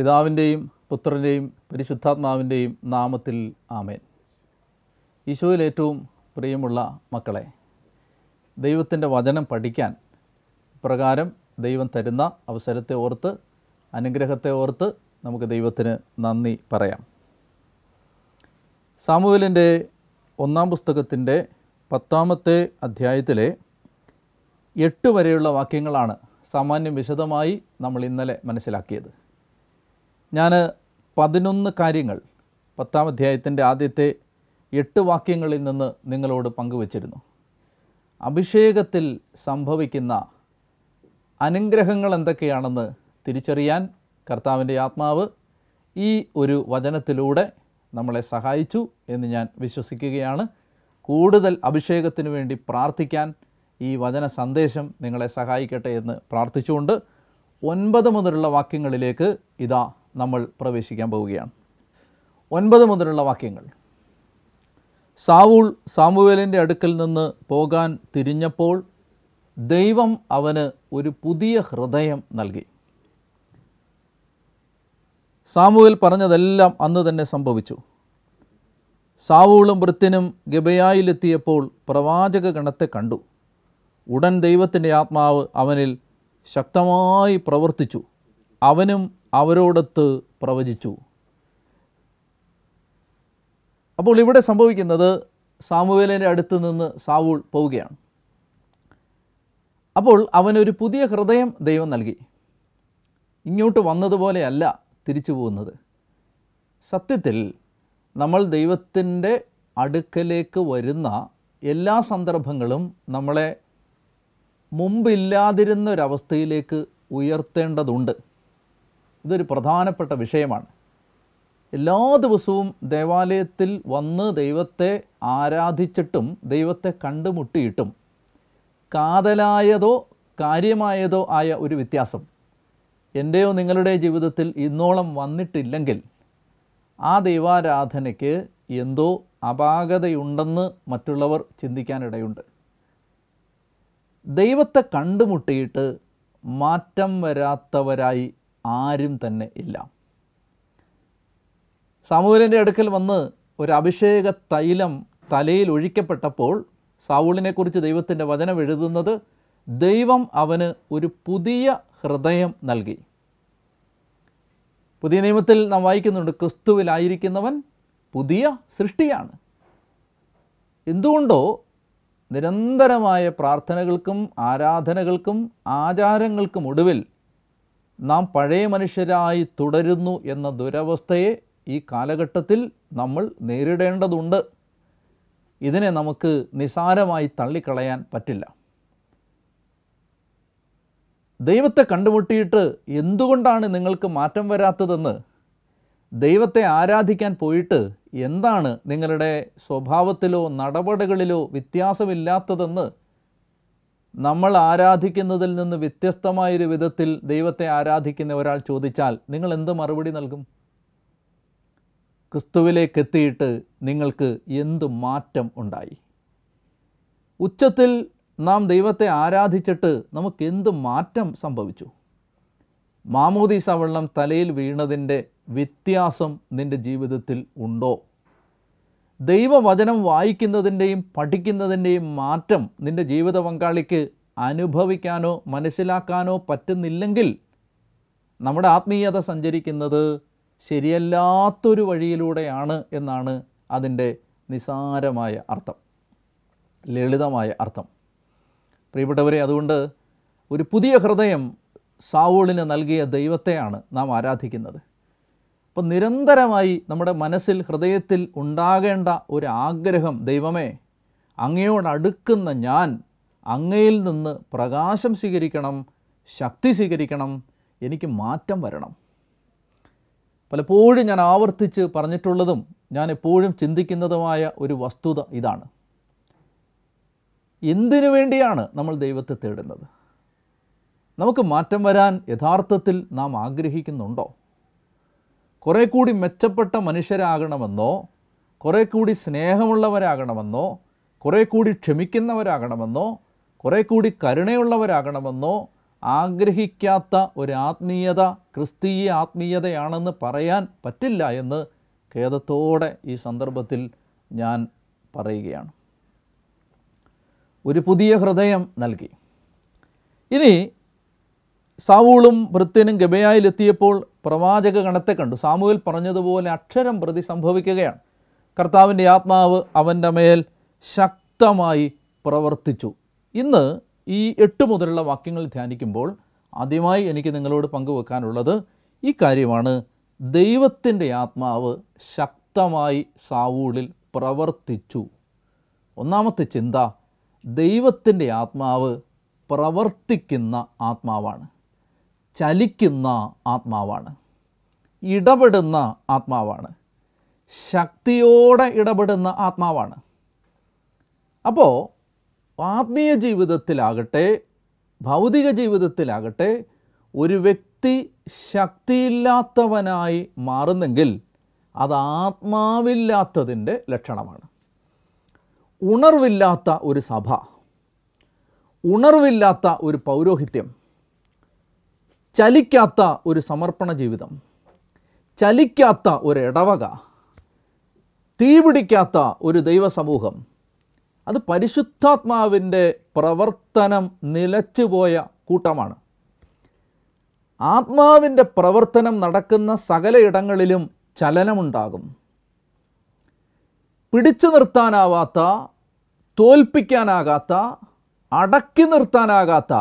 പിതാവിന്റെയും പുത്രന്റെയും പരിശുദ്ധാത്മാവിന്റെയും നാമത്തിൽ ആമേൻ. ഈശോയിൽ ഏറ്റവും പ്രിയമുള്ള മക്കളെ ദൈവത്തിന്റെ വചനം പഠിക്കാൻ പ്രകാരം ദൈവം തരുന്ന അവസരത്തെ ഓർത്ത് അനുഗ്രഹത്തെ ഓർത്ത് നമുക്ക് ദൈവത്തിന് നന്ദി പറയാം. സാമുവലിന്റെ ഒന്നാം പുസ്തകത്തിന്റെ പത്താമത്തെ അധ്യായത്തിലെ എട്ട് വരെയുള്ള വാക്യങ്ങളാണ് സാമാന്യം വിശദമായി നമ്മൾ ഇന്നലെ മനസ്സിലാക്കിയത്. ഞാൻ പതിനൊന്ന് കാര്യങ്ങൾ പത്താം അധ്യായത്തിന്റെ ആദ്യത്തെ എട്ട് വാക്യങ്ങളിൽ നിന്ന് നിങ്ങളോട് പങ്കുവച്ചിരുന്നു. അഭിഷേകത്തിൽ സംഭവിക്കുന്ന അനുഗ്രഹങ്ങൾ എന്തൊക്കെയാണെന്ന് തിരിച്ചറിയാൻ കർത്താവിന്റെ ആത്മാവ് ഈ ഒരു വചനത്തിലൂടെ നമ്മളെ സഹായിച്ചു എന്ന് ഞാൻ വിശ്വസിക്കുകയാണ്. കൂടുതൽ അഭിഷേകത്തിന് വേണ്ടി പ്രാർത്ഥിക്കാൻ ഈ വചന സന്ദേശം നിങ്ങളെ സഹായിക്കട്ടെ എന്ന് പ്രാർത്ഥിച്ചുകൊണ്ട് ഒൻപത് മുതലുള്ള വാക്യങ്ങളിലേക്ക് ഇതാ നമ്മൾ പ്രവേശിക്കാൻ പോവുകയാണ്. ഒൻപത് മുതലുള്ള വാക്യങ്ങൾ. സാവൂൾ സാമുവേലിന്റെ അടുക്കൽ നിന്ന് പോകാൻ തിരിഞ്ഞപ്പോൾ ദൈവം അവന് ഒരു പുതിയ ഹൃദയം നൽകി. സാമുവേൽ പറഞ്ഞതെല്ലാം അന്ന് തന്നെ സംഭവിച്ചു. സാവൂളും വൃത്തിനും ഗബയായിലെത്തിയപ്പോൾ പ്രവാചക ഗണത്തെ കണ്ടു. ഉടൻ ദൈവത്തിന്റെ ആത്മാവ് അവനിൽ ശക്തമായി പ്രവർത്തിച്ചു. അവനും അവരോടൊത്ത് പ്രവചിച്ചു. അപ്പോൾ ഇവിടെ സംഭവിക്കുന്നത് സാമുവേലിന്റെ അടുത്ത് നിന്ന് സാവൂൾ പോവുകയാണ്. അപ്പോൾ അവനൊരു പുതിയ ഹൃദയം ദൈവം നൽകി. ഇങ്ങോട്ട് വന്നതുപോലെയല്ല തിരിച്ചു പോകുന്നത്. സത്യത്തിൽ നമ്മൾ ദൈവത്തിന്റെ അടുക്കലേക്ക് വരുന്ന എല്ലാ സന്ദർഭങ്ങളും നമ്മളെ മുമ്പില്ലാതിരുന്ന ഒരവസ്ഥയിലേക്ക് ഉയർത്തേണ്ടതുണ്ട്. ഇതൊരു പ്രധാനപ്പെട്ട വിഷയമാണ്. എല്ലാ ദിവസവും ദേവാലയത്തിൽ വന്ന് ദൈവത്തെ ആരാധിച്ചിട്ടും ദൈവത്തെ കണ്ടുമുട്ടിയിട്ടും കാതലായതോ കാര്യമായതോ ആയ ഒരു വ്യത്യാസം. എന്റെയോ നിങ്ങളുടെ ജീവിതത്തിൽ ഇന്നോളം വന്നിട്ടില്ലെങ്കിൽ ആ ദൈവാരാധനയ്ക്ക് എന്തോ അപാകതയുണ്ടെന്ന് മറ്റുള്ളവർ ചിന്തിക്കാനിടയുണ്ട്. ദൈവത്തെ കണ്ടുമുട്ടിയിട്ട് മാറ്റം വരാത്തവരായി ആരും തന്നെ ഇല്ല. സാമൂഹലിന്റെ അടുക്കൽ വന്ന് ഒരു അഭിഷേക തൈലം തലയിൽ ഒഴിക്കപ്പെട്ടപ്പോൾ സാവൂളിനെക്കുറിച്ച് ദൈവത്തിന്റെ വചനം എഴുതുന്നത് ദൈവം അവന് ഒരു പുതിയ ഹൃദയം നൽകി. പുതിയ നിയമത്തിൽ നാം വായിക്കുന്നുണ്ട് ക്രിസ്തുവിലായിരിക്കുന്നവൻ പുതിയ സൃഷ്ടിയാണ്. എന്തുകൊണ്ടോ നിരന്തരമായ പ്രാർത്ഥനകൾക്കും ആരാധനകൾക്കും ആചാരങ്ങൾക്കും ഒടുവിൽ നാം പഴയ മനുഷ്യരായി തുടരുന്നു എന്ന ദുരവസ്ഥയെ ഈ കാലഘട്ടത്തിൽ നമ്മൾ നേരിടേണ്ടതുണ്ട്. ഇതിനെ നമുക്ക് നിസാരമായി തള്ളിക്കളയാൻ പറ്റില്ല. ദൈവത്തെ കണ്ടുമുട്ടിയിട്ട് എന്തുകൊണ്ടാണ് നിങ്ങൾക്ക് മാറ്റം വരാത്തതെന്ന്? ദൈവത്തെ ആരാധിക്കാൻ പോയിട്ട് എന്താണ് നിങ്ങളുടെ സ്വഭാവത്തിലോ നടപടികളിലോ വ്യത്യാസമില്ലാത്തതെന്ന് നമ്മൾ ആരാധിക്കുന്നതിൽ നിന്ന് വ്യത്യസ്തമായൊരു വിധത്തിൽ ദൈവത്തെ ആരാധിക്കുന്ന ഒരാൾ ചോദിച്ചാൽ നിങ്ങൾ എന്ത് മറുപടി നൽകും? ക്രിസ്തുവിലേക്ക് എത്തിയിട്ട് നിങ്ങൾക്ക് എന്ത് മാറ്റം ഉണ്ടായി? ഉച്ചത്തിൽ നാം ദൈവത്തെ ആരാധിച്ചിട്ട് നമുക്ക് എന്ത് മാറ്റം സംഭവിച്ചു? മാമോദീസ വെള്ളം തലയിൽ വീണതിന്റെ വ്യത്യാസം നിന്റെ ജീവിതത്തിൽ ഉണ്ടോ? ദൈവവചനം വായിക്കുന്നതിന്റെയും പഠിക്കുന്നതിന്റെയും മാറ്റം നിന്റെ ജീവിത പങ്കാളിക്ക് അനുഭവിക്കാനോ മനസ്സിലാക്കാനോ പറ്റുന്നില്ലെങ്കിൽ നമ്മുടെ ആത്മീയത സഞ്ചരിക്കുന്നത് ശരിയല്ലാത്തൊരു വഴിയിലൂടെയാണ് എന്നാണ് അതിന്റെ നിസാരമായ അർത്ഥം ലളിതമായ അർത്ഥം. പ്രിയപ്പെട്ടവരെ അതുകൊണ്ട് ഒരു പുതിയ ഹൃദയം സാവൂളിന് നൽകിയ ദൈവത്തെയാണ് നാം ആരാധിക്കുന്നത്. അപ്പം നിരന്തരമായി നമ്മുടെ മനസ്സിൽ ഹൃദയത്തിൽ ഉണ്ടാകേണ്ട ഒരു ആഗ്രഹം ദൈവമേ അങ്ങയോടടുക്കുന്ന ഞാൻ അങ്ങയിൽ നിന്ന് പ്രകാശം സ്വീകരിക്കണം ശക്തി സ്വീകരിക്കണം എനിക്ക് മാറ്റം വരണം. പലപ്പോഴും ഞാൻ ആവർത്തിച്ച് പറഞ്ഞിട്ടുള്ളതും ഞാൻ എപ്പോഴും ചിന്തിക്കുന്നതുമായ ഒരു വസ്തുത ഇതാണ്. എന്തിനു വേണ്ടിയാണ് നമ്മൾ ദൈവത്തെ തേടുന്നത്? നമുക്ക് മാറ്റം വരാൻ യഥാർത്ഥത്തിൽ നാം ആഗ്രഹിക്കുന്നുണ്ടോ? കുറേ കൂടി മെച്ചപ്പെട്ട മനുഷ്യരാകണമെന്നോ കുറേ കൂടി സ്നേഹമുള്ളവരാകണമെന്നോ കുറേ കൂടി ക്ഷമിക്കുന്നവരാകണമെന്നോ കുറേ കൂടി കരുണയുള്ളവരാകണമെന്നോ ആഗ്രഹിക്കാത്ത ഒരു ആത്മീയത ക്രിസ്തീയ ആത്മീയതയാണെന്ന് പറയാൻ പറ്റില്ല എന്ന് ഖേദത്തോടെ ഈ സന്ദർഭത്തിൽ ഞാൻ പറയുകയാണ്. ഒരു പുതിയ ഹൃദയം നൽകി. ഇനി സാവൂളും വൃത്യനും ഗബയായിലെത്തിയപ്പോൾ പ്രവാചക ഗണത്തെ കണ്ടു. സാമുവേൽ പറഞ്ഞതുപോലെ അക്ഷരം പ്രതി സംഭവിക്കുകയാണ്. കർത്താവിന്റെ ആത്മാവ് അവന്റെ മേൽ ശക്തമായി പ്രവർത്തിച്ചു. ഇന്ന് ഈ എട്ട് മുതലുള്ള വാക്യങ്ങൾ ധ്യാനിക്കുമ്പോൾ ആദ്യമായി എനിക്ക് നിങ്ങളോട് പങ്കുവെക്കാനുള്ളത് ഈ കാര്യമാണ്. ദൈവത്തിന്റെ ആത്മാവ് ശക്തമായി സാവൂളിൽ പ്രവർത്തിച്ചു. ഒന്നാമത്തെ ചിന്ത ദൈവത്തിന്റെ ആത്മാവ് പ്രവർത്തിക്കുന്ന ആത്മാവാണ്. ചലിക്കുന്ന ആത്മാവാണ്. ഇടപെടുന്ന ആത്മാവാണ്. ശക്തിയോടെ ഇടപെടുന്ന ആത്മാവാണ്. അപ്പോൾ ആത്മീയ ജീവിതത്തിലാകട്ടെ ഭൗതിക ജീവിതത്തിലാകട്ടെ ഒരു വ്യക്തി ശക്തിയില്ലാത്തവനായി മാറുന്നെങ്കിൽ അത് ആത്മാവില്ലാത്തതിന്റെ ലക്ഷണമാണ്. ഉണർവില്ലാത്ത ഒരു സഭ ഉണർവില്ലാത്ത ഒരു പൗരോഹിത്യം ചലിക്കാത്ത ഒരു സമർപ്പണ ജീവിതം ചലിക്കാത്ത ഒരു ഇടവക തീപിടിക്കാത്ത ഒരു ദൈവസമൂഹം അത് പരിശുദ്ധാത്മാവിന്റെ പ്രവർത്തനം നിലച്ചുപോയ കൂട്ടമാണ്. ആത്മാവിന്റെ പ്രവർത്തനം നടക്കുന്ന സകലയിടങ്ങളിലും ചലനമുണ്ടാകും. പിടിച്ചു നിർത്താനാവാത്ത തോൽപ്പിക്കാനാകാത്ത അടക്കി നിർത്താനാകാത്ത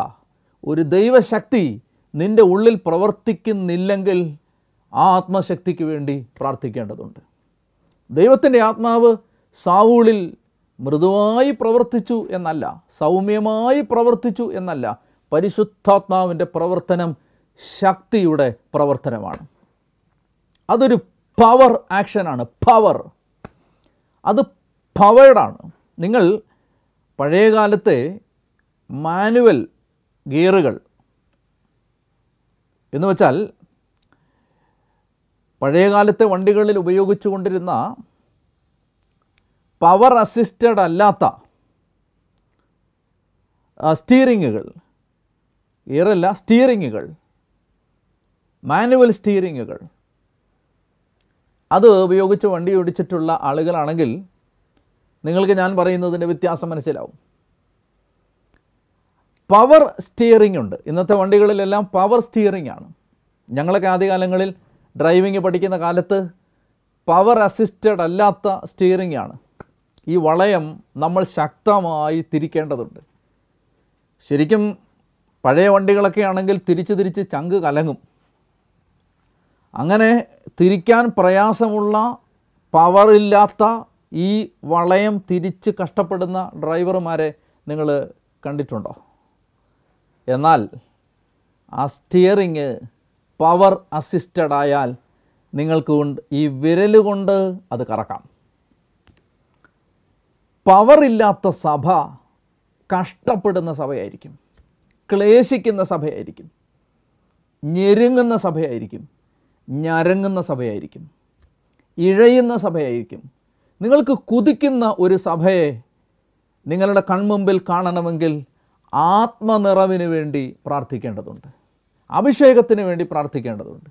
ഒരു ദൈവശക്തി നിന്റെ ഉള്ളിൽ പ്രവർത്തിക്കുന്നില്ലെങ്കിൽ ആ ആത്മശക്തിക്ക് വേണ്ടി പ്രാർത്ഥിക്കേണ്ടതുണ്ട്. ദൈവത്തിന്റെ ആത്മാവ് സാവൂളിൽ മൃദുവായി പ്രവർത്തിച്ചു എന്നല്ല സൗമ്യമായി പ്രവർത്തിച്ചു എന്നല്ല പരിശുദ്ധാത്മാവിന്റെ പ്രവർത്തനം ശക്തിയുടെ പ്രവർത്തനമാണ്. അതൊരു പവർ ആക്ഷനാണ് പവർ. അത് പവേഡാണ്. നിങ്ങൾ പഴയകാലത്തെ മാനുവൽ ഗിയറുകൾ എന്ന് വെച്ചാൽ പഴയകാലത്തെ വണ്ടികളിൽ ഉപയോഗിച്ചുകൊണ്ടിരുന്ന പവർ അസിസ്റ്റഡ് അല്ലാത്ത സ്റ്റീറിങ്ങുകൾ ഗിയറല്ല സ്റ്റീറിങ്ങുകൾ മാനുവൽ സ്റ്റീറിങ്ങുകൾ അത് ഉപയോഗിച്ച് വണ്ടി ഓടിച്ചിട്ടുള്ള ആളുകളാണെങ്കിൽ നിങ്ങൾക്ക് ഞാൻ പറയുന്നതിന്റെ വ്യത്യാസം മനസ്സിലാവും. പവർ സ്റ്റിയറിംഗ് ഉണ്ട്. ഇന്നത്തെ വണ്ടികളിലെല്ലാം പവർ സ്റ്റിയറിംഗ് ആണ്. ഞങ്ങളൊക്കെ ആദ്യകാലങ്ങളിൽ ഡ്രൈവിംഗ് പഠിക്കുന്ന കാലത്ത് പവർ അസിസ്റ്റഡ് അല്ലാത്ത സ്റ്റിയറിംഗ് ആണ്. ഈ വളയം നമ്മൾ ശക്തമായി തിരിക്കേണ്ടതുണ്ട്. ശരിക്കും പഴയ വണ്ടികളൊക്കെ ആണെങ്കിൽ തിരിച്ച് തിരിച്ച് ചങ്ക് കലങ്ങും. അങ്ങനെ തിരിക്കാൻ പ്രയാസമുള്ള പവറില്ലാത്ത ഈ വളയം തിരിച്ച് കഷ്ടപ്പെടുന്ന ഡ്രൈവർമാരെ നിങ്ങൾ കണ്ടിട്ടുണ്ടോ? എന്നാൽ ആ സ്റ്റിയറിങ് പവർ അസിസ്റ്റഡ് ആയാൽ നിങ്ങൾക്ക് ഈ വിരൽ കൊണ്ട് അത് കറക്കാം. പവറില്ലാത്ത സഭ കഷ്ടപ്പെടുന്ന സഭയായിരിക്കും. ക്ലേശിക്കുന്ന സഭയായിരിക്കും. ഞെരുങ്ങുന്ന സഭയായിരിക്കും. ഞരങ്ങുന്ന സഭയായിരിക്കും. ഇഴയുന്ന സഭയായിരിക്കും. നിങ്ങൾക്ക് കുതിക്കുന്ന ഒരു സഭയെ നിങ്ങളുടെ കൺമുമ്പിൽ കാണണമെങ്കിൽ ആത്മനിറവിന് വേണ്ടി പ്രാർത്ഥിക്കേണ്ടതുണ്ട്. അഭിഷേകത്തിന് വേണ്ടി പ്രാർത്ഥിക്കേണ്ടതുണ്ട്.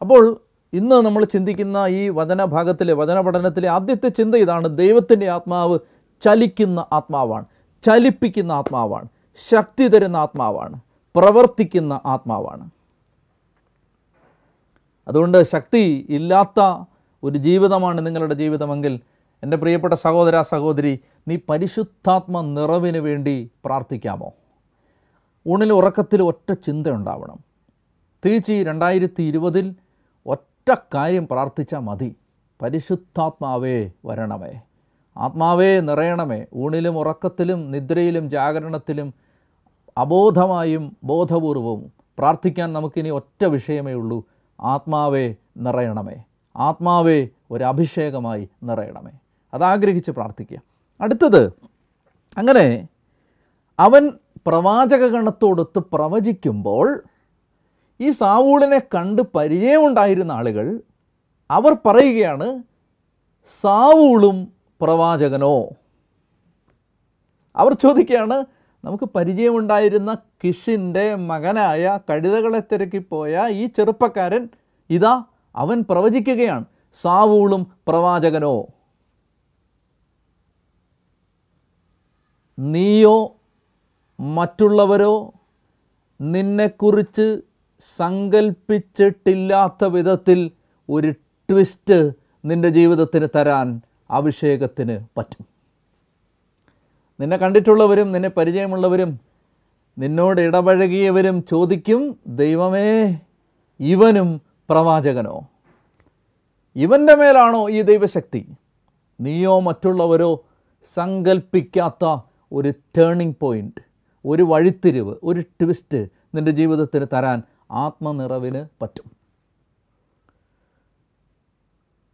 അപ്പോൾ ഇന്ന് നമ്മൾ ചിന്തിക്കുന്ന ഈ വചനഭാഗത്തിലെ വചന പഠനത്തിലെ ആദ്യത്തെ ചിന്ത ഇതാണ്. ദൈവത്തിന്റെ ആത്മാവ് ചലിക്കുന്ന ആത്മാവാണ്. ചലിപ്പിക്കുന്ന ആത്മാവാണ്. ശക്തി തരുന്ന ആത്മാവാണ്. പ്രവർത്തിക്കുന്ന ആത്മാവാണ്. അതുകൊണ്ട് ശക്തി ഇല്ലാത്ത ഒരു ജീവിതമാണ് നിങ്ങളുടെ ജീവിതമെങ്കിൽ എന്റെ പ്രിയപ്പെട്ട സഹോദര സഹോദരി നീ പരിശുദ്ധാത്മ നിറവിന് വേണ്ടി പ്രാർത്ഥിക്കാമോ? ഊണിൽ ഉറക്കത്തിൽ ഒറ്റ ചിന്ത ഉണ്ടാവണം. തീർച്ചി രണ്ടായിരത്തി ഇരുപതിൽ ഒറ്റ കാര്യം പ്രാർത്ഥിച്ചാൽ മതി. പരിശുദ്ധാത്മാവേ വരണമേ. ആത്മാവേ നിറയണമേ. ഊണിലും ഉറക്കത്തിലും നിദ്രയിലും ജാഗരണത്തിലും അബോധമായും ബോധപൂർവവും പ്രാർത്ഥിക്കാൻ നമുക്കിനി ഒറ്റ വിഷയമേ ഉള്ളൂ. ആത്മാവേ നിറയണമേ. ആത്മാവേ ഒരു അഭിഷേകമായി നിറയണമേ. അതാഗ്രഹിച്ച് പ്രാർത്ഥിക്കുക. അടുത്തത് അങ്ങനെ അവൻ പ്രവാചക ഗണത്തോടൊത്ത് പ്രവചിക്കുമ്പോൾ ഈ സാവൂളിനെ കണ്ട് പരിചയമുണ്ടായിരുന്ന ആളുകൾ അവർ പറയുകയാണ് സാവൂളും പ്രവാചകനോ? അവർ ചോദിക്കുകയാണ് നമുക്ക് പരിചയമുണ്ടായിരുന്ന കിഷിന്റെ മകനായ കഴുതകളെ തിരക്കിപ്പോയ ഈ ചെറുപ്പക്കാരൻ ഇതാ അവൻ പ്രവചിക്കുകയാണ് സാവൂളും പ്രവാചകനോ നീയോ മറ്റുള്ളവരോ നിന്നെക്കുറിച്ച് സങ്കൽപ്പിച്ചിട്ടില്ലാത്ത വിധത്തിൽ ഒരു ട്വിസ്റ്റ് നിന്റെ ജീവിതത്തിന് തരാൻ അഭിഷേകത്തിന് പറ്റും. നിന്നെ കണ്ടിട്ടുള്ളവരും നിന്നെ പരിചയമുള്ളവരും നിന്നോട് ഇടപഴകിയവരും ചോദിക്കും ദൈവമേ ഇവനും പ്രവാചകനോ? ഇവന്റെ മേലാണോ ഈ ദൈവശക്തി? നീയോ മറ്റുള്ളവരോ സങ്കൽപ്പിക്കാത്ത ഒരു ടേണിംഗ് പോയിന്റ് ഒരു വഴിത്തിരിവ് ഒരു ട്വിസ്റ്റ് നിന്റെ ജീവിതത്തിന് തരാൻ ആത്മനിറവിന് പറ്റും.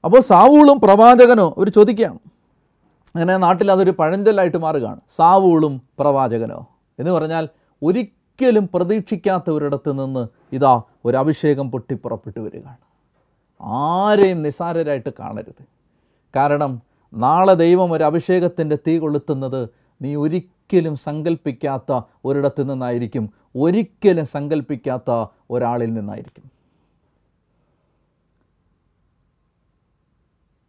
അപ്പോൾ സാവൂളും പ്രവാചകനോ അവർ ചോദിക്കുകയാണ്. അങ്ങനെ നാട്ടിൽ അതൊരു പഴഞ്ചൊല്ലായിട്ട് മാറുകയാണ്. സാവൂളും പ്രവാചകനോ എന്ന് പറഞ്ഞാൽ ഒരിക്കലും പ്രതീക്ഷിക്കാത്തവരിടത്ത് നിന്ന് ഇതാ ഒരു അഭിഷേകം പൊട്ടിപ്പുറപ്പെട്ടു വരികയാണ്. ആരെയും നിസാരരായിട്ട് കാണരുത്. കാരണം നാളെ ദൈവം ഒരു അഭിഷേകത്തിന്റെ തീ കൊളുത്തുന്നത് നീ ഒരിക്കലും സങ്കല്പിക്കാത്ത ഒരിടത്തു നിന്നായിരിക്കും. ഒരിക്കലും സങ്കല്പിക്കാത്ത ഒരാളിൽ നിന്നായിരിക്കും.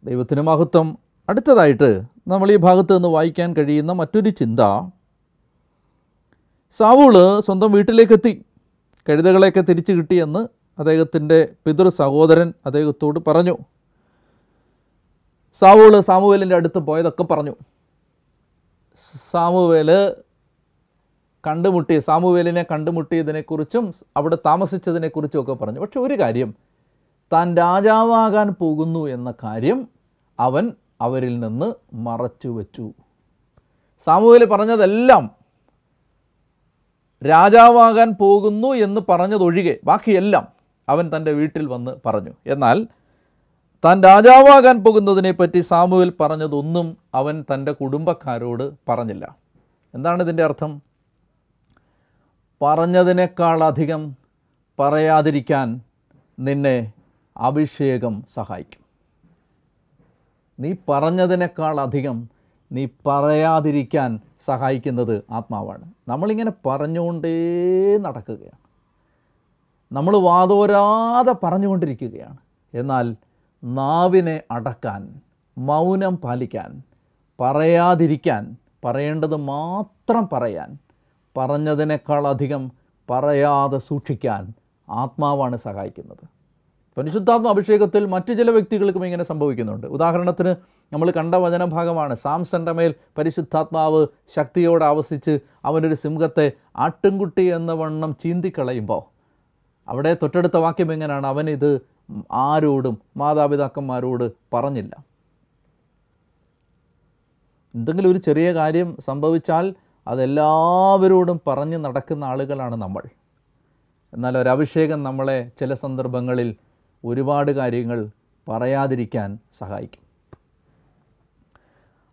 ദൈവത്തിന് മഹത്വം. അടുത്തതായിട്ട് നമ്മൾ ഈ ഭാഗത്ത് നിന്ന് വായിക്കാൻ കഴിയുന്ന മറ്റൊരു ചിന്ത. സാവൂൾ സ്വന്തം വീട്ടിലേക്കെത്തി. കഴുതകളെയൊക്കെ തിരിച്ചു കിട്ടിയെന്ന് അദ്ദേഹത്തിന്റെ പിതൃ സഹോദരൻ അദ്ദേഹത്തോട് പറഞ്ഞു. സാവൂൾ സാമുവേലിന്റെ അടുത്ത് പോയതൊക്കെ പറഞ്ഞു. സാമുവേൽ കണ്ടുമുട്ടി സാമുവേലിനെ കണ്ടുമുട്ടിയതിനെക്കുറിച്ചും അവിടെ താമസിച്ചതിനെക്കുറിച്ചും ഒക്കെ പറഞ്ഞു. പക്ഷെ ഒരു കാര്യം താൻ രാജാവാകാൻ പോകുന്നു എന്ന കാര്യം അവൻ അവരിൽ നിന്ന് മറച്ചു വച്ചു. സാമുവേൽ പറഞ്ഞതെല്ലാം രാജാവാകാൻ പോകുന്നു എന്ന് പറഞ്ഞതൊഴികെ ബാക്കിയെല്ലാം അവൻ തന്റെ വീട്ടിൽ വന്ന് പറഞ്ഞു. എന്നാൽ താൻ രാജാവാകാൻ പോകുന്നതിനെപ്പറ്റി സാമുവിൽ പറഞ്ഞതൊന്നും അവൻ തന്റെ കുടുംബക്കാരോട് പറഞ്ഞില്ല. എന്താണ് ഇതിന്റെ അർത്ഥം? പറഞ്ഞതിനേക്കാളധികം പറയാതിരിക്കാൻ നിന്നെ അഭിഷേകം സഹായിക്കും. നീ പറഞ്ഞതിനേക്കാളധികം നീ പറയാതിരിക്കാൻ സഹായിക്കുന്നത് ആത്മാവാണ്. നമ്മളിങ്ങനെ പറഞ്ഞുകൊണ്ടേ നടക്കുകയാണ്. നമ്മൾ വാതോരാതെ പറഞ്ഞുകൊണ്ടിരിക്കുകയാണ്. എന്നാൽ നാവിനെ അടക്കാൻ മൗനം പാലിക്കാൻ പറയാതിരിക്കാൻ പറയേണ്ടത് മാത്രം പറയാൻ പറഞ്ഞതിനേക്കാളധികം പറയാതെ സൂക്ഷിക്കാൻ ആത്മാവാണ് സഹായിക്കുന്നത്. പരിശുദ്ധാത്മ അഭിഷേകത്തിൽ മറ്റു ചില വ്യക്തികൾക്കും ഇങ്ങനെ സംഭവിക്കുന്നുണ്ട്. ഉദാഹരണത്തിന് നമ്മൾ കണ്ട വചനഭാഗമാണ്. സാംസന്റെ മേൽ പരിശുദ്ധാത്മാവ് ശക്തിയോടെ ആവസിച്ച് അവനൊരു സിംഹത്തെ ആട്ടുംകുട്ടി എന്ന വണ്ണം ചീന്തിക്കളയുമ്പോൾ അവിടെ തൊട്ടടുത്ത വാക്യം എങ്ങനെയാണ്? അവനിത് ആരോടും മാതാപിതാക്കന്മാരോട് പറഞ്ഞില്ല. എന്തെങ്കിലും ഒരു ചെറിയ കാര്യം സംഭവിച്ചാൽ അതെല്ലാവരോടും പറഞ്ഞ് നടക്കുന്ന ആളുകളാണ് നമ്മൾ. എന്നാൽ ഒരഭിഷേകം നമ്മളെ ചില സന്ദർഭങ്ങളിൽ ഒരുപാട് കാര്യങ്ങൾ പറയാതിരിക്കാൻ സഹായിക്കും.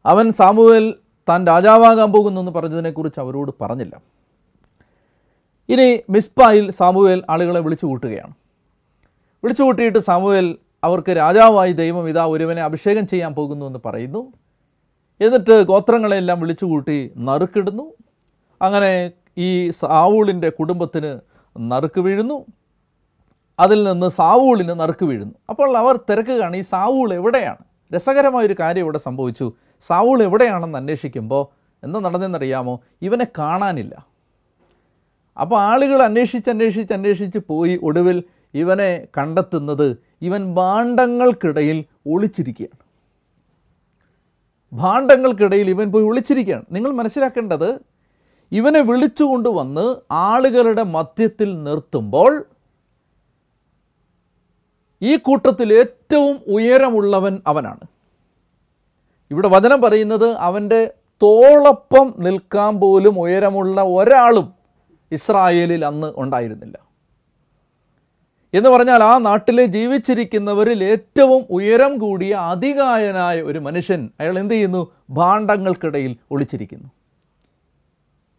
അവൻ സാമുവേൽ താൻ രാജാവാകാൻ പോകുന്നെന്ന് പറഞ്ഞതിനെക്കുറിച്ച് അവരോട് പറഞ്ഞില്ല. ഇനി മിസ്പായിൽ സാമുവേൽ ആളുകളെ വിളിച്ചു കൂട്ടുകയാണ് വിളിച്ചു കൂട്ടിയിട്ട് അവർക്ക് രാജാവായി ദൈവം ഇതാ ഒരുവനെ അഭിഷേകം ചെയ്യാൻ പോകുന്നു എന്ന് പറയുന്നു. എന്നിട്ട് ഗോത്രങ്ങളെല്ലാം വിളിച്ചു കൂട്ടി നറുക്കിടുന്നു. അങ്ങനെ ഈ സാവൂളിന്റെ കുടുംബത്തിന് നറുക്ക് വീഴുന്നു. അതിൽ നിന്ന് സാവൂളിന് നറുക്ക് വീഴുന്നു. അപ്പോൾ അവർ തിരക്കുകയാണ് ഈ സാവൂൾ എവിടെയാണ്? രസകരമായൊരു കാര്യം ഇവിടെ സംഭവിച്ചു. സാവൂൾ എവിടെയാണെന്ന് അന്വേഷിക്കുമ്പോൾ എന്താ നടന്നെന്നറിയാമോ ഇവനെ കാണാനില്ല. അപ്പോൾ ആളുകൾ അന്വേഷിച്ച് അന്വേഷിച്ച് അന്വേഷിച്ച് പോയി ഒടുവിൽ ഇവനെ കണ്ടെത്തുന്നത് ഇവൻ ഭാണ്ഡങ്ങൾക്കിടയിൽ ഒളിച്ചിരിക്കുകയാണ്. ഭാണ്ഡങ്ങൾക്കിടയിൽ ഇവൻ പോയി ഒളിച്ചിരിക്കുകയാണ്. നിങ്ങൾ മനസ്സിലാക്കേണ്ടത് ഇവനെ വിളിച്ചുകൊണ്ടുവന്ന് ആളുകളുടെ മധ്യത്തിൽ നിർത്തുമ്പോൾ ഈ കൂട്ടത്തിൽ ഏറ്റവും ഉയരമുള്ളവൻ അവനാണ്. ഇവിടെ വചനം പറയുന്നത് അവന്റെ തോളൊപ്പം നിൽക്കാൻ പോലും ഉയരമുള്ള ഒരാളും ഇസ്രായേലിൽ അന്ന് ഉണ്ടായിരുന്നില്ല. എന്ന് പറഞ്ഞാൽ ആ നാട്ടിൽ ജീവിച്ചിരിക്കുന്നവരിൽ ഏറ്റവും ഉയരം കൂടിയ അധികായനായ ഒരു മനുഷ്യൻ അയാൾ എന്ത് ചെയ്യുന്നു? ഭാണ്ഡങ്ങൾക്കിടയിൽ ഒളിച്ചിരിക്കുന്നു.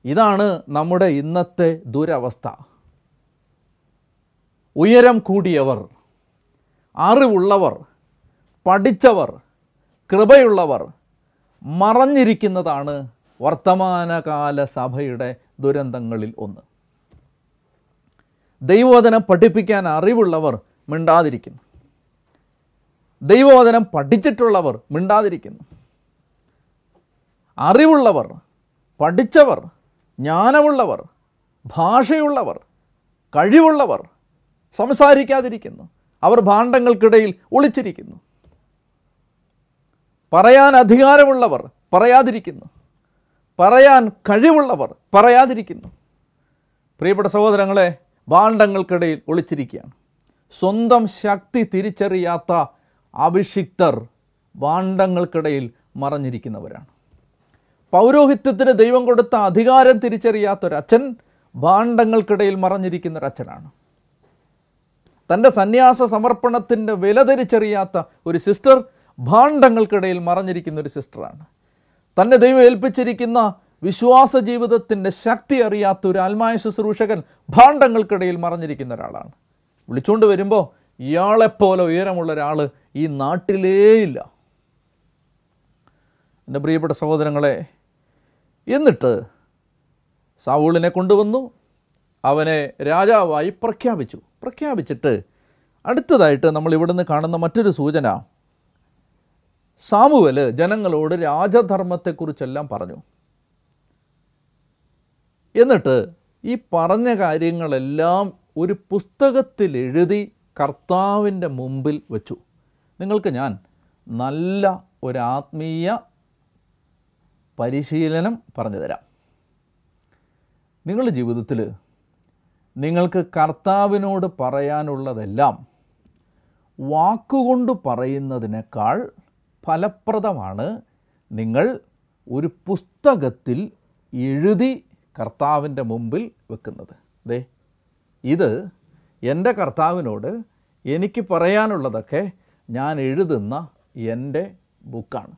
ഇതാണ് നമ്മുടെ ഇന്നത്തെ ദുരവസ്ഥ. ഉയരം കൂടിയവർ അറിവുള്ളവർ പഠിച്ചവർ കൃപയുള്ളവർ മറഞ്ഞിരിക്കുന്നതാണ് വർത്തമാനകാല സഭയുടെ ദുരന്തങ്ങളിൽ ഒന്ന്. ദൈവവചനം പഠിപ്പിക്കാൻ അറിവുള്ളവർ മിണ്ടാതിരിക്കുന്നു. ദൈവവചനം പഠിച്ചിട്ടുള്ളവർ മിണ്ടാതിരിക്കുന്നു. അറിവുള്ളവർ പഠിച്ചവർ ജ്ഞാനമുള്ളവർ ഭാഷയുള്ളവർ കഴിവുള്ളവർ സംസാരിക്കാതിരിക്കുന്നു. അവർ ഭാണ്ഡങ്ങൾക്കിടയിൽ ഒളിച്ചിരിക്കുന്നു. പറയാൻ അധികാരമുള്ളവർ പറയാതിരിക്കുന്നു. പറയാൻ കഴിവുള്ളവർ പറയാതിരിക്കുന്നു. പ്രിയപ്പെട്ട സഹോദരങ്ങളെ ഭാണ്ഡങ്ങൾക്കിടയിൽ ഒളിച്ചിരിക്കുകയാണ്. സ്വന്തം ശക്തി തിരിച്ചറിയാത്ത അഭിഷിക്തർ ഭാണ്ഡങ്ങൾക്കിടയിൽ മറഞ്ഞിരിക്കുന്നവരാണ്. പൗരോഹിത്യത്തിന് ദൈവം കൊടുത്ത അധികാരം തിരിച്ചറിയാത്തൊരച്ഛൻ ഭാണ്ഡങ്ങൾക്കിടയിൽ മറഞ്ഞിരിക്കുന്ന ഒരച്ഛനാണ് തന്റെ സന്യാസ സമർപ്പണത്തിന്റെ വില തിരിച്ചറിയാത്ത ഒരു സിസ്റ്റർ ഭാണ്ഡങ്ങൾക്കിടയിൽ മറഞ്ഞിരിക്കുന്ന ഒരു സിസ്റ്ററാണ്. തന്നെ ദൈവം ഏൽപ്പിച്ചിരിക്കുന്ന വിശ്വാസ ജീവിതത്തിന്റെ ശക്തി അറിയാത്ത ഒരു ആത്മായ ശുശ്രൂഷകൻ ഭാണ്ഡങ്ങൾക്കിടയിൽ മറഞ്ഞിരിക്കുന്ന ഒരാളാണ്. വിളിച്ചുകൊണ്ട് വരുമ്പോൾ ഇയാളെപ്പോലെ ഉയരമുള്ള ഒരാൾ ഈ നാട്ടിലേ ഇല്ല. എന്റെ പ്രിയപ്പെട്ട സഹോദരങ്ങളെ എന്നിട്ട് സാവൂളിനെ കൊണ്ടുവന്നു. അവനെ രാജാവായി പ്രഖ്യാപിച്ചു. പ്രഖ്യാപിച്ചിട്ട് അടുത്തതായിട്ട് നമ്മൾ ഇവിടുന്ന് കാണുന്ന മറ്റൊരു സൂചന. സാമുവൽ ജനങ്ങളോട് രാജധർമ്മത്തെക്കുറിച്ചെല്ലാം പറഞ്ഞു. എന്നിട്ട് ഈ പറഞ്ഞ കാര്യങ്ങളെല്ലാം ഒരു പുസ്തകത്തിൽ എഴുതി കർത്താവിന്റെ മുമ്പിൽ വച്ചു. നിങ്ങൾക്ക് ഞാൻ നല്ല ഒരു ആത്മീയ പരിശീലനം പറഞ്ഞു തരാം. നിങ്ങളുടെ ജീവിതത്തിൽ നിങ്ങൾക്ക് കർത്താവിനോട് പറയാനുള്ളതെല്ലാം വാക്കുകൊണ്ട് പറയുന്നതിനേക്കാൾ ഫലപ്രദമാണ് നിങ്ങൾ ഒരു പുസ്തകത്തിൽ എഴുതി കർത്താവിന്റെ മുമ്പിൽ വെക്കുന്നത്. ദേ ഇത് എന്റെ കർത്താവിനോട് എനിക്ക് പറയാനുള്ളതൊക്കെ ഞാൻ എഴുതുന്ന എന്റെ ബുക്കാണ്.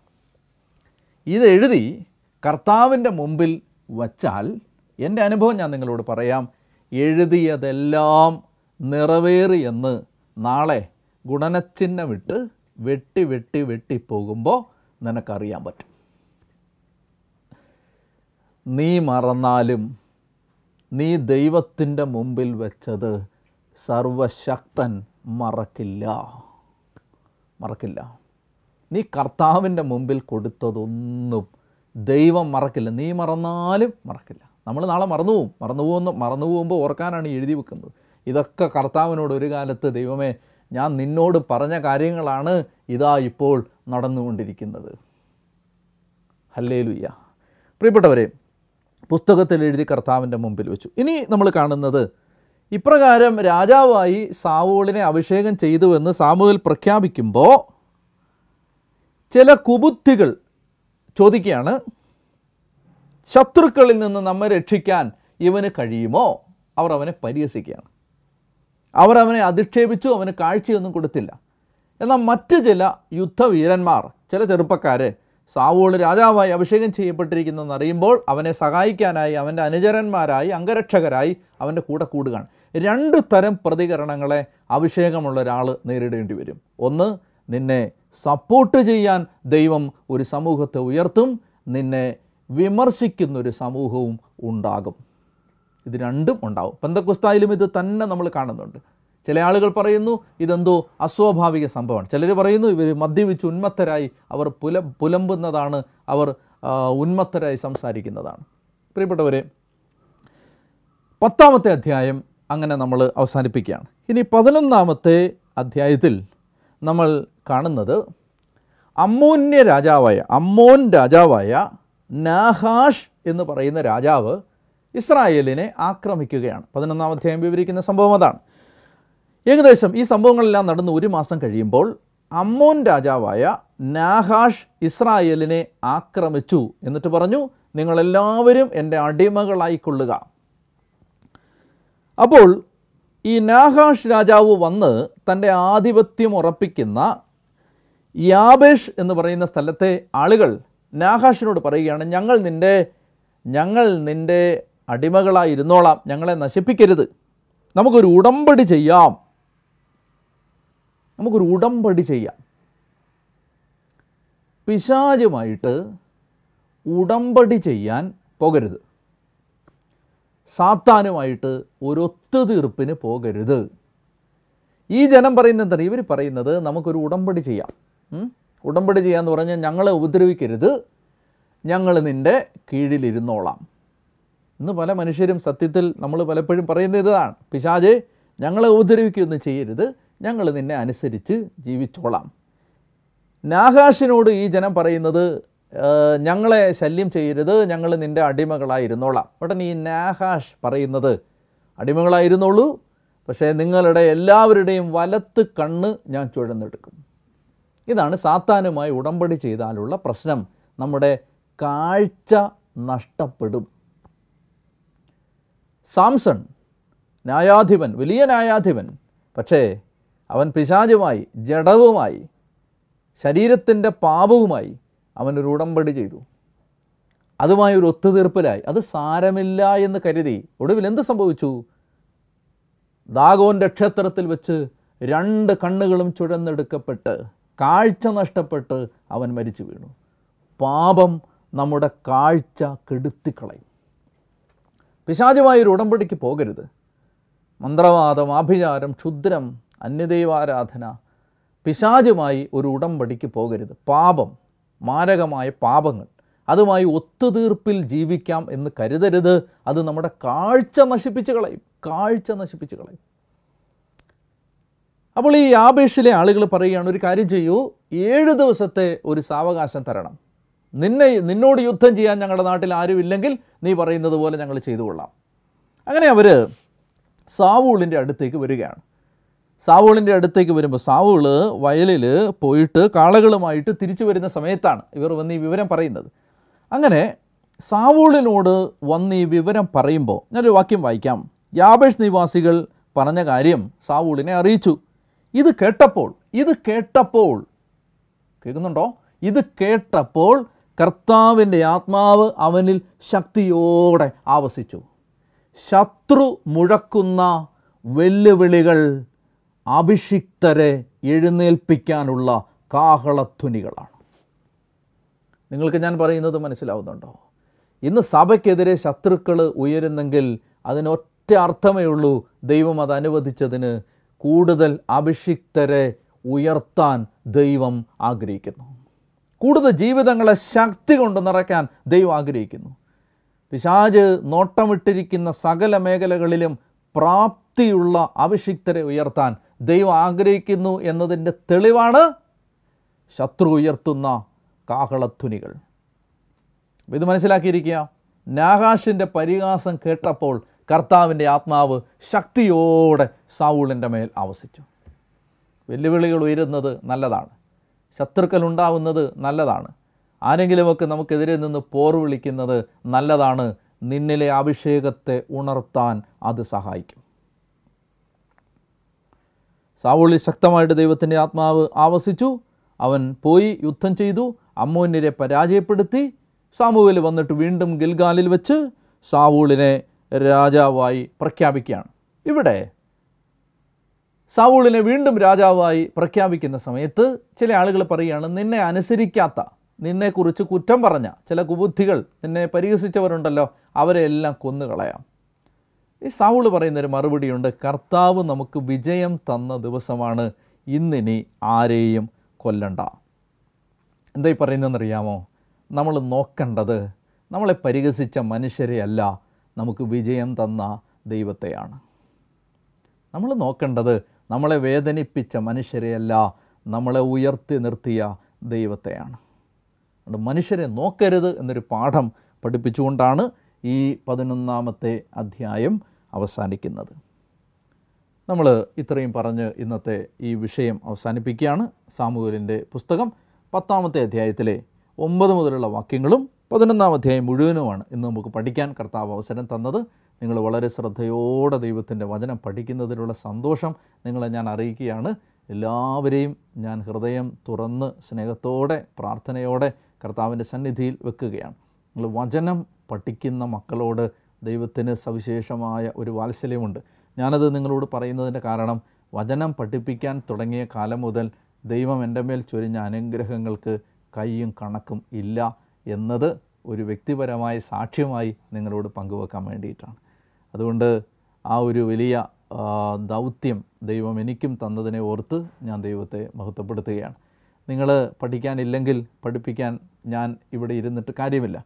ഇത് എഴുതി കർത്താവിന്റെ മുമ്പിൽ വച്ചാൽ എന്റെ അനുഭവം ഞാൻ നിങ്ങളോട് പറയാം. എഴുതിയതെല്ലാം നിറവേറിയെന്ന് നാളെ ഗുണനച്ചിഹ്നമിട്ട് വെട്ടി വെട്ടി വെട്ടി പോകുമ്പോൾ നിനക്കറിയാൻ പറ്റും. നീ മറന്നാലും നീ ദൈവത്തിന്റെ മുമ്പിൽ വെച്ചത് സർവശക്തൻ മറക്കില്ല. മറക്കില്ല. നീ കർത്താവിന്റെ മുമ്പിൽ കൊടുത്തതൊന്നും ദൈവം മറക്കില്ല. നീ മറന്നാലും മറക്കില്ല. നമ്മൾ നാളെ മറന്നു പോവും. മറന്നു പോകുന്ന മറന്നു പോകുമ്പോൾ ഓർക്കാനാണ് എഴുതി വെക്കുന്നത്. ഇതൊക്കെ കർത്താവിനോട് ഒരു കാലത്ത് ദൈവമേ ഞാൻ നിന്നോട് പറഞ്ഞ കാര്യങ്ങളാണ് ഇതാ ഇപ്പോൾ നടന്നുകൊണ്ടിരിക്കുന്നത്. ഹല്ലേലുയ്യ. പ്രിയപ്പെട്ടവരെ പുസ്തകത്തിൽ എഴുതി കർത്താവിന്റെ മുമ്പിൽ വെച്ചു. ഇനി നമ്മൾ കാണുന്നത് ഇപ്രകാരം രാജാവായി സാവൂളിനെ അഭിഷേകം ചെയ്തുവെന്ന് സാമുവിൽ പ്രഖ്യാപിക്കുമ്പോൾ ചില കുബുദ്ധികൾ ചോദിക്കുകയാണ് ശത്രുക്കളിൽ നിന്ന് നമ്മെ രക്ഷിക്കാൻ ഇവന് കഴിയുമോ? അവർ അവനെ പരിഹസിക്കുകയാണ്. അവർ അവനെ അധിക്ഷേപിച്ചു അവന് കാഴ്ചയൊന്നും കൊടുത്തില്ല. എന്നാൽ മറ്റ് ചില യുദ്ധവീരന്മാർ ചില ചെറുപ്പക്കാർ സാവോൾ രാജാവായി അഭിഷേകം ചെയ്യപ്പെട്ടിരിക്കുന്നതെന്ന് അറിയുമ്പോൾ അവനെ സഹായിക്കാനായി അവന്റെ അനുചരന്മാരായി അംഗരക്ഷകരായി അവന്റെ കൂടെ കൂടുകയാണ്. രണ്ട് തരം പ്രതികരണങ്ങളെ അഭിഷേകമുള്ള ഒരാൾ നേരിടേണ്ടി വരും. ഒന്ന് നിന്നെ സപ്പോർട്ട് ചെയ്യാൻ ദൈവം ഒരു സമൂഹത്തെ ഉയർത്തും നിന്നെ വിമർശിക്കുന്നൊരു സമൂഹവും ഉണ്ടാകും. ഇത് രണ്ടും ഉണ്ടാവും. പന്തക്കുസ്തായിലും ഇത് തന്നെ നമ്മൾ കാണുന്നുണ്ട്. ചില ആളുകൾ പറയുന്നു ഇതെന്തോ അസ്വാഭാവിക സംഭവമാണ്. ചിലർ പറയുന്നു ഇവർ മദ്യപിച്ച് ഉന്മത്തരായി അവർ പുല പുലമ്പുന്നതാണ് അവർ ഉന്മത്തരായി സംസാരിക്കുന്നതാണ്. പ്രിയപ്പെട്ടവരെ പത്താമത്തെ അധ്യായം അങ്ങനെ നമ്മൾ അവസാനിപ്പിക്കുകയാണ്. ഇനി പതിനൊന്നാമത്തെ അധ്യായത്തിൽ നമ്മൾ കാണുന്നത് അമ്മോന്യ രാജാവായ അമ്മോൻ രാജാവായ നാഹാഷ് എന്ന് പറയുന്ന രാജാവ് ഇസ്രായേലിനെ ആക്രമിക്കുകയാണ്. പതിനൊന്നാം അധ്യായം വിവരിക്കുന്ന സംഭവം അതാണ്. ഏകദേശം ഈ സംഭവങ്ങളെല്ലാം നടന്ന് ഒരു മാസം കഴിയുമ്പോൾ അമ്മോൻ രാജാവായ നാഹാഷ് ഇസ്രായേലിനെ ആക്രമിച്ചു എന്നിട്ട് പറഞ്ഞു നിങ്ങളെല്ലാവരും എന്റെ അടിമകളായിക്കൊള്ളുക. അപ്പോൾ ഈ നാഹാഷ് രാജാവ് വന്ന് തന്റെ ആധിപത്യം ഉറപ്പിക്കുന്ന യാബേഷ് എന്ന് പറയുന്ന സ്ഥലത്തെ ആളുകൾ നാഹാഷിനോട് പറയുകയാണ് ഞങ്ങൾ നിന്റെ ഞങ്ങൾ നിന്റെ അടിമകളായിരുന്നോളാം ഞങ്ങളെ നശിപ്പിക്കരുത്. നമുക്കൊരു ഉടമ്പടി ചെയ്യാം. നമുക്കൊരു ഉടമ്പടി ചെയ്യാം. പിശാചുമായിട്ട് ഉടമ്പടി ചെയ്യാൻ പോകരുത്. സാത്താനുമായിട്ട് ഒരു ഒത്തുതീർപ്പിന് പോകരുത്. ഈ ജനം പറയുന്നത് എന്താണ്? ഇവർ പറയുന്നത് നമുക്കൊരു ഉടമ്പടി ചെയ്യാം. ഉടമ്പടി ചെയ്യാമെന്ന് പറഞ്ഞാൽ ഞങ്ങളെ ഉപദ്രവിക്കരുത്. ഞങ്ങൾ നിന്റെ കീഴിലിരുന്നോളാം. ഇന്ന് പല മനുഷ്യരും സത്യത്തിൽ നമ്മൾ പലപ്പോഴും പറയുന്നത് ഇതാണ്. പിശാജെ ഞങ്ങളെ ഉപദ്രവിക്കുകയൊന്നും ചെയ്യരുത്. ഞങ്ങൾ നിന്നെ അനുസരിച്ച് ജീവിച്ചോളാം. നാഹാഷിനോട് ഈ ജനം പറയുന്നത് ഞങ്ങളെ ശല്യം ചെയ്യരുത് ഞങ്ങൾ നിന്റെ അടിമകളായിരുന്നോളാം. ഉടനെ ഈ നാഹാഷ് പറയുന്നത് അടിമകളായിരുന്നോളൂ പക്ഷേ നിങ്ങളുടെ എല്ലാവരുടെയും വലത്ത് കണ്ണ് ഞാൻ ചുഴന്നെടുക്കും. ഇതാണ് സാത്താനുമായി ഉടമ്പടി ചെയ്താലുള്ള പ്രശ്നം. നമ്മുടെ കാഴ്ച നഷ്ടപ്പെടും. സാംസൺ ന്യായാധിപൻ വലിയ ന്യായാധിപൻ പക്ഷേ അവൻ പിശാചുമായി ജഡവുമായി ശരീരത്തിന്റെ പാപവുമായി അവനൊരു ഉടമ്പടി ചെയ്തു. അതുമായി ഒരു ഒത്തുതീർപ്പിലായി. അത് സാരമില്ല എന്ന് കരുതി ഒടുവിൽ എന്ത് സംഭവിച്ചു? ദാഗോന്റെ ക്ഷേത്രത്തിൽ വെച്ച് രണ്ട് കണ്ണുകളും ചുഴന്നെടുക്കപ്പെട്ട് കാഴ്ച നഷ്ടപ്പെട്ട് അവൻ മരിച്ചു വീണു. പാപം നമ്മുടെ കാഴ്ച കെടുത്തിക്കളയും. പിശാചുമായൊരു ഉടമ്പടിക്ക് പോകരുത്. മന്ത്രവാദം ആഭിചാരം ക്ഷുദ്രം അന്യദൈവാരാധന പിശാചുമായി ഒരു ഉടമ്പടിക്ക് പോകരുത്. പാപം മാരകമായ പാപങ്ങൾ. അതുമായി ഒത്തുതീർപ്പിൽ ജീവിക്കാം എന്ന് കരുതരുത്. അത് നമ്മുടെ കാഴ്ച നശിപ്പിച്ച് കളയും. കാഴ്ച നശിപ്പിച്ച് കളയും. അപ്പോൾ ഈ ആപേക്ഷിലെ ആളുകൾ പറയുകയാണ് ഒരു കാര്യം ചെയ്യൂ. ഏഴ് ദിവസത്തെ ഒരു സാവകാശം തരണം. നിന്നെ നിന്നോട് യുദ്ധം ചെയ്യാൻ ഞങ്ങളുടെ നാട്ടിൽ ആരുമില്ലെങ്കിൽ നീ പറയുന്നത് പോലെ ഞങ്ങൾ ചെയ്തു കൊള്ളാം അങ്ങനെ അവർ സാവൂളിന്റെ അടുത്തേക്ക് വരികയാണ്. സാവൂളിന്റെ അടുത്തേക്ക് വരുമ്പോൾ സാവൂൾ വയലിൽ പോയിട്ട് കാളകളുമായിട്ട് തിരിച്ചു വരുന്ന സമയത്താണ് ഇവർ വന്ന് ഈ വിവരം പറയുന്നത്. അങ്ങനെ സാവൂളിനോട് വന്ന് ഈ വിവരം പറയുമ്പോൾ ഞാനൊരു വാക്യം വായിക്കാം. യാബേഷ് നിവാസികൾ പറഞ്ഞ കാര്യം സാവൂളിനെ അറിയിച്ചു. ഇത് കേട്ടപ്പോൾ ഇത് കേട്ടപ്പോൾ കേൾക്കുന്നുണ്ടോ? ഇത് കേട്ടപ്പോൾ കർത്താവിന്റെ ആത്മാവ് അവനിൽ ശക്തിയോടെ ആവസിച്ചു. ശത്രു മുഴക്കുന്ന വെല്ലുവിളികൾ അഭിഷിക്തരെ എഴുന്നേൽപ്പിക്കാനുള്ള കാഹളധ്വനികളാണ്. നിങ്ങൾക്ക് ഞാൻ പറയുന്നത് മനസ്സിലാവുന്നുണ്ടോ? ഇന്ന് സഭയ്ക്കെതിരെ ശത്രുക്കൾ ഉയരുന്നെങ്കിൽ അതിനൊറ്റ അർത്ഥമേ ഉള്ളൂ. ദൈവം അത് അനുവദിച്ചതിന് കൂടുതൽ അഭിഷിക്തരെ ഉയർത്താൻ ദൈവം ആഗ്രഹിക്കുന്നു. കൂടുതൽ ജീവിതങ്ങളെ ശക്തി കൊണ്ട് നിറയ്ക്കാൻ ദൈവം ആഗ്രഹിക്കുന്നു. പിശാജ് നോട്ടമിട്ടിരിക്കുന്ന സകല മേഖലകളിലും പ്രാപ്തിയുള്ള അഭിഷിക്തരെ ഉയർത്താൻ ദൈവം ആഗ്രഹിക്കുന്നു എന്നതിന്റെ തെളിവാണ് ശത്രു ഉയർത്തുന്ന കാഹളധ്വനികൾ. അപ്പോൾ ഇത് മനസ്സിലാക്കിയിരിക്കുക. നാഹാഷിന്റെ പരിഹാസം കേട്ടപ്പോൾ കർത്താവിന്റെ ആത്മാവ് ശക്തിയോടെ സാവൂളിന്റെ മേൽ ആവസിച്ചു. വെല്ലുവിളികൾ ഉയരുന്നത് നല്ലതാണ്. ശത്രുക്കൾ ഉണ്ടാവുന്നത് നല്ലതാണ്. ആരെങ്കിലുമൊക്കെ നമുക്കെതിരെ നിന്ന് പോർ വിളിക്കുന്നത് നല്ലതാണ്. നിന്നിലെ അഭിഷേകത്തെ ഉണർത്താൻ അത് സഹായിക്കും. സാവൂളിൽ ശക്തമായിട്ട് ദൈവത്തിന്റെ ആത്മാവ് ആവസിച്ചു. അവൻ പോയി യുദ്ധം ചെയ്തു. അമ്മോന്യരെ പരാജയപ്പെടുത്തി. സാമുവേൽ വന്നിട്ട് വീണ്ടും ഗിൽഗാലിൽ വെച്ച് സാവൂളിനെ രാജാവായി പ്രഖ്യാപിക്കുകയാണ്. ഇവിടെ സാവൂളിനെ വീണ്ടും രാജാവായി പ്രഖ്യാപിക്കുന്ന സമയത്ത് ചില ആളുകൾ പറയുകയാണ് നിന്നെ അനുസരിക്കാത്ത നിന്നെക്കുറിച്ച് കുറ്റം പറഞ്ഞ ചില കുബുദ്ധികൾ നിന്നെ പരിഹസിച്ചവരുണ്ടല്ലോ. അവരെ എല്ലാം കൊന്നുകളയാം. ഈ സാവൂൾ പറയുന്നൊരു മറുപടിയുണ്ട് കർത്താവ് നമുക്ക് വിജയം തന്ന ദിവസമാണ് ഇന്നിനി ആരെയും കൊല്ലണ്ട. എന്തായി പറയുന്നതെന്നറിയാമോ? നമ്മൾ നോക്കേണ്ടത് നമ്മളെ പരിഹസിച്ച മനുഷ്യരെ അല്ല നമുക്ക് വിജയം തന്ന ദൈവത്തെയാണ്. നമ്മൾ നോക്കേണ്ടത് നമ്മളെ വേദനിപ്പിച്ച മനുഷ്യരെയല്ല നമ്മളെ ഉയർത്തി നിർത്തിയ ദൈവത്തെയാണ്. അതുകൊണ്ട് മനുഷ്യരെ നോക്കരുത് എന്നൊരു പാഠം പഠിപ്പിച്ചുകൊണ്ടാണ് ഈ പതിനൊന്നാമത്തെ അധ്യായം അവസാനിക്കുന്നത്. നമ്മൾ ഇത്രയും പറഞ്ഞ് ഇന്നത്തെ ഈ വിഷയം അവസാനിപ്പിക്കുകയാണ്. സാമൂഹലിന്റെ പുസ്തകം പത്താമത്തെ അധ്യായത്തിലെ ഒമ്പത് മുതലുള്ള വാക്യങ്ങളും പതിനൊന്നാം അധ്യായം മുഴുവനുമാണ് ഇന്ന് നമുക്ക് പഠിക്കാൻ കർത്താവ് അവസരം തന്നത്. നിങ്ങൾ വളരെ ശ്രദ്ധയോടെ ദൈവത്തിന്റെ വചനം പഠിക്കുന്നതിലുള്ള സന്തോഷം നിങ്ങളെ ഞാൻ അറിയിക്കുകയാണ്. എല്ലാവരെയും ഞാൻ ഹൃദയം തുറന്ന് സ്നേഹത്തോടെ പ്രാർത്ഥനയോടെ കർത്താവിന്റെ സന്നിധിയിൽ വെക്കുകയാണ്. നിങ്ങൾ വചനം പഠിക്കുന്ന മക്കളോട് ദൈവത്തിന് സവിശേഷമായ ഒരു വാത്സല്യമുണ്ട്. ഞാനത് നിങ്ങളോട് പറയുന്നതിന്റെ കാരണം വചനം പഠിപ്പിക്കാൻ തുടങ്ങിയ കാലം മുതൽ ദൈവം എന്റെ മേൽ ചൊരിഞ്ഞ അനുഗ്രഹങ്ങൾക്ക് കൈയും കണക്കും ഇല്ല എന്നത് ഒരു വ്യക്തിപരമായ സാക്ഷ്യമായി നിങ്ങളോട് പങ്കുവെക്കാൻ വേണ്ടിയിട്ടാണ്. അതുകൊണ്ട് ആ ഒരു വലിയ ദൗത്യം ദൈവം എനിക്കും തന്നതിനെ ഓർത്ത് ഞാൻ ദൈവത്തെ മഹത്വപ്പെടുത്തുകയാണ്. നിങ്ങൾ പഠിക്കാനില്ലെങ്കിൽ പഠിപ്പിക്കാൻ ഞാൻ ഇവിടെ ഇരുന്നിട്ട് കാര്യമില്ല.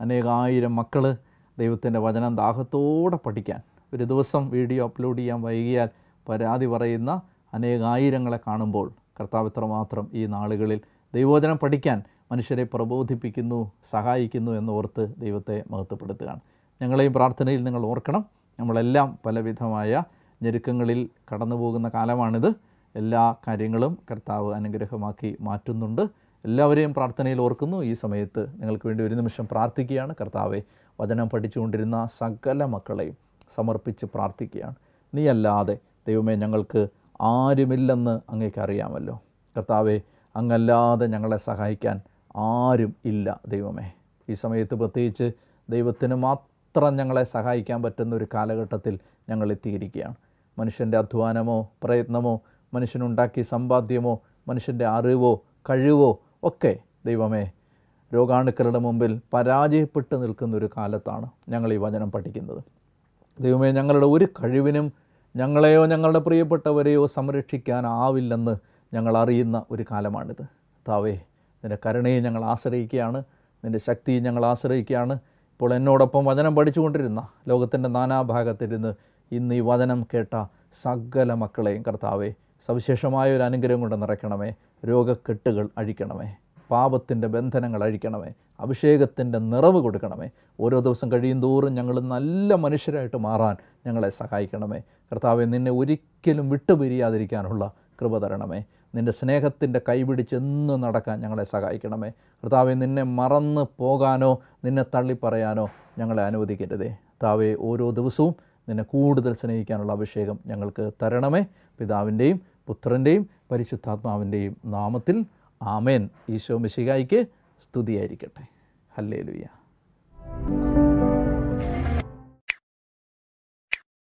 അനേകായിരം മക്കൾ ദൈവത്തിന്റെ വചനം ദാഹത്തോടെ പഠിക്കാൻ. ഒരു ദിവസം വീഡിയോ അപ്ലോഡ് ചെയ്യാൻ വൈകിയാൽ പരാതി പറയുന്ന അനേകായിരങ്ങളെ കാണുമ്പോൾ കർത്താവ് മാത്രം ഈ നാളുകളിൽ ദൈവവചനം പഠിക്കാൻ മനുഷ്യരെ പ്രബോധിപ്പിക്കുന്നു സഹായിക്കുന്നു എന്നോർത്ത് ദൈവത്തെ മഹത്വപ്പെടുത്തുകയാണ്. ഞങ്ങളെയും പ്രാർത്ഥനയിൽ നിങ്ങൾ ഓർക്കണം. നമ്മളെല്ലാം പലവിധമായ ഞെരുക്കങ്ങളിൽ കടന്നു പോകുന്ന കാലമാണിത്. എല്ലാ കാര്യങ്ങളും കർത്താവ് അനുഗ്രഹമാക്കി മാറ്റുന്നുണ്ട്. എല്ലാവരെയും പ്രാർത്ഥനയിൽ ഓർക്കുന്നു. ഈ സമയത്ത് നിങ്ങൾക്ക് വേണ്ടി ഒരു നിമിഷം പ്രാർത്ഥിക്കുകയാണ്. കർത്താവെ വചനം പഠിച്ചുകൊണ്ടിരുന്ന സകല മക്കളെയും സമർപ്പിച്ച് പ്രാർത്ഥിക്കുകയാണ്. നീയല്ലാതെ ദൈവമേ ഞങ്ങൾക്ക് ആരുമില്ലെന്ന് അങ്ങേക്ക് അറിയാമല്ലോ. കർത്താവെ അങ്ങല്ലാതെ ഞങ്ങളെ സഹായിക്കാൻ ആരും ഇല്ല ദൈവമേ. ഈ സമയത്ത് പ്രത്യേകിച്ച് ദൈവത്തിന് മാത്രം ഞങ്ങളെ സഹായിക്കാൻ പറ്റുന്ന ഒരു കാലഘട്ടത്തിൽ ഞങ്ങൾ എത്തിയിരിക്കുകയാണ്. മനുഷ്യന്റെ അധ്വാനമോ പ്രയത്നമോ മനുഷ്യനുണ്ടാക്കിയ സമ്പാദ്യമോ മനുഷ്യന്റെ അറിവോ കഴിവോ ഒക്കെ ദൈവമേ രോഗാണുക്കളുടെ മുമ്പിൽ പരാജയപ്പെട്ട് നിൽക്കുന്ന ഒരു കാലത്താണ് ഞങ്ങൾ ഈ വചനം പഠിക്കുന്നത്. ദൈവമേ ഞങ്ങളുടെ ഒരു കഴിവിനും ഞങ്ങളെയോ ഞങ്ങളുടെ പ്രിയപ്പെട്ടവരെയോ സംരക്ഷിക്കാനാവില്ലെന്ന് ഞങ്ങൾ അറിയുന്ന ഒരു കാലമാണിത്. താവേ നിന്റെ കരുണയെ ഞങ്ങൾ ആശ്രയിക്കുകയാണ് നിന്റെ ശക്തിയെ ഞങ്ങൾ ആശ്രയിക്കുകയാണ്. ഇപ്പോൾ എന്നോടൊപ്പം വചനം പഠിച്ചുകൊണ്ടിരുന്ന ലോകത്തിന്റെ നാനാഭാഗത്തിരുന്ന് ഇന്ന് ഈ വചനം കേട്ട സകല മക്കളെയും കർത്താവേ സവിശേഷമായ ഒരു അനുഗ്രഹം കൊണ്ട് നിറയ്ക്കണമേ. രോഗക്കെട്ടുകൾ അഴിക്കണമേ. പാപത്തിന്റെ ബന്ധനങ്ങൾ അഴിക്കണമേ. അഭിഷേകത്തിന്റെ നിറവ് കൊടുക്കണമേ. ഓരോ ദിവസം കഴിയും തോറും ഞങ്ങൾ നല്ല മനുഷ്യരായിട്ട് മാറാൻ ഞങ്ങളെ സഹായിക്കണമേ. കർത്താവെ നിന്നെ ഒരിക്കലും വിട്ടുപിരിയാതിരിക്കാനുള്ള കൃപ തരണമേ. നിന്റെ സ്നേഹത്തിന്റെ കൈപിടിച്ചെന്ന് നടക്കാൻ ഞങ്ങളെ സഹായിക്കണമേ. കർത്താവെ നിന്നെ മറന്ന് പോകാനോ നിന്നെ തള്ളിപ്പറയാനോ ഞങ്ങളെ അനുവദിക്കരുതേ. കർത്താവെ ഓരോ ദിവസവും നിന്നെ കൂടുതൽ സ്നേഹിക്കാനുള്ള അഭിഷേകം ഞങ്ങൾക്ക് തരണമേ. പിതാവിന്റെയും പുത്രന്റെയും പരിശുദ്ധാത്മാവിന്റെയും നാമത്തിൽ ആമേൻ. ഈശോ മിശികായിക്ക് സ്തുതിയായിരിക്കട്ടെ. ഹല്ലേ ലുയ്യ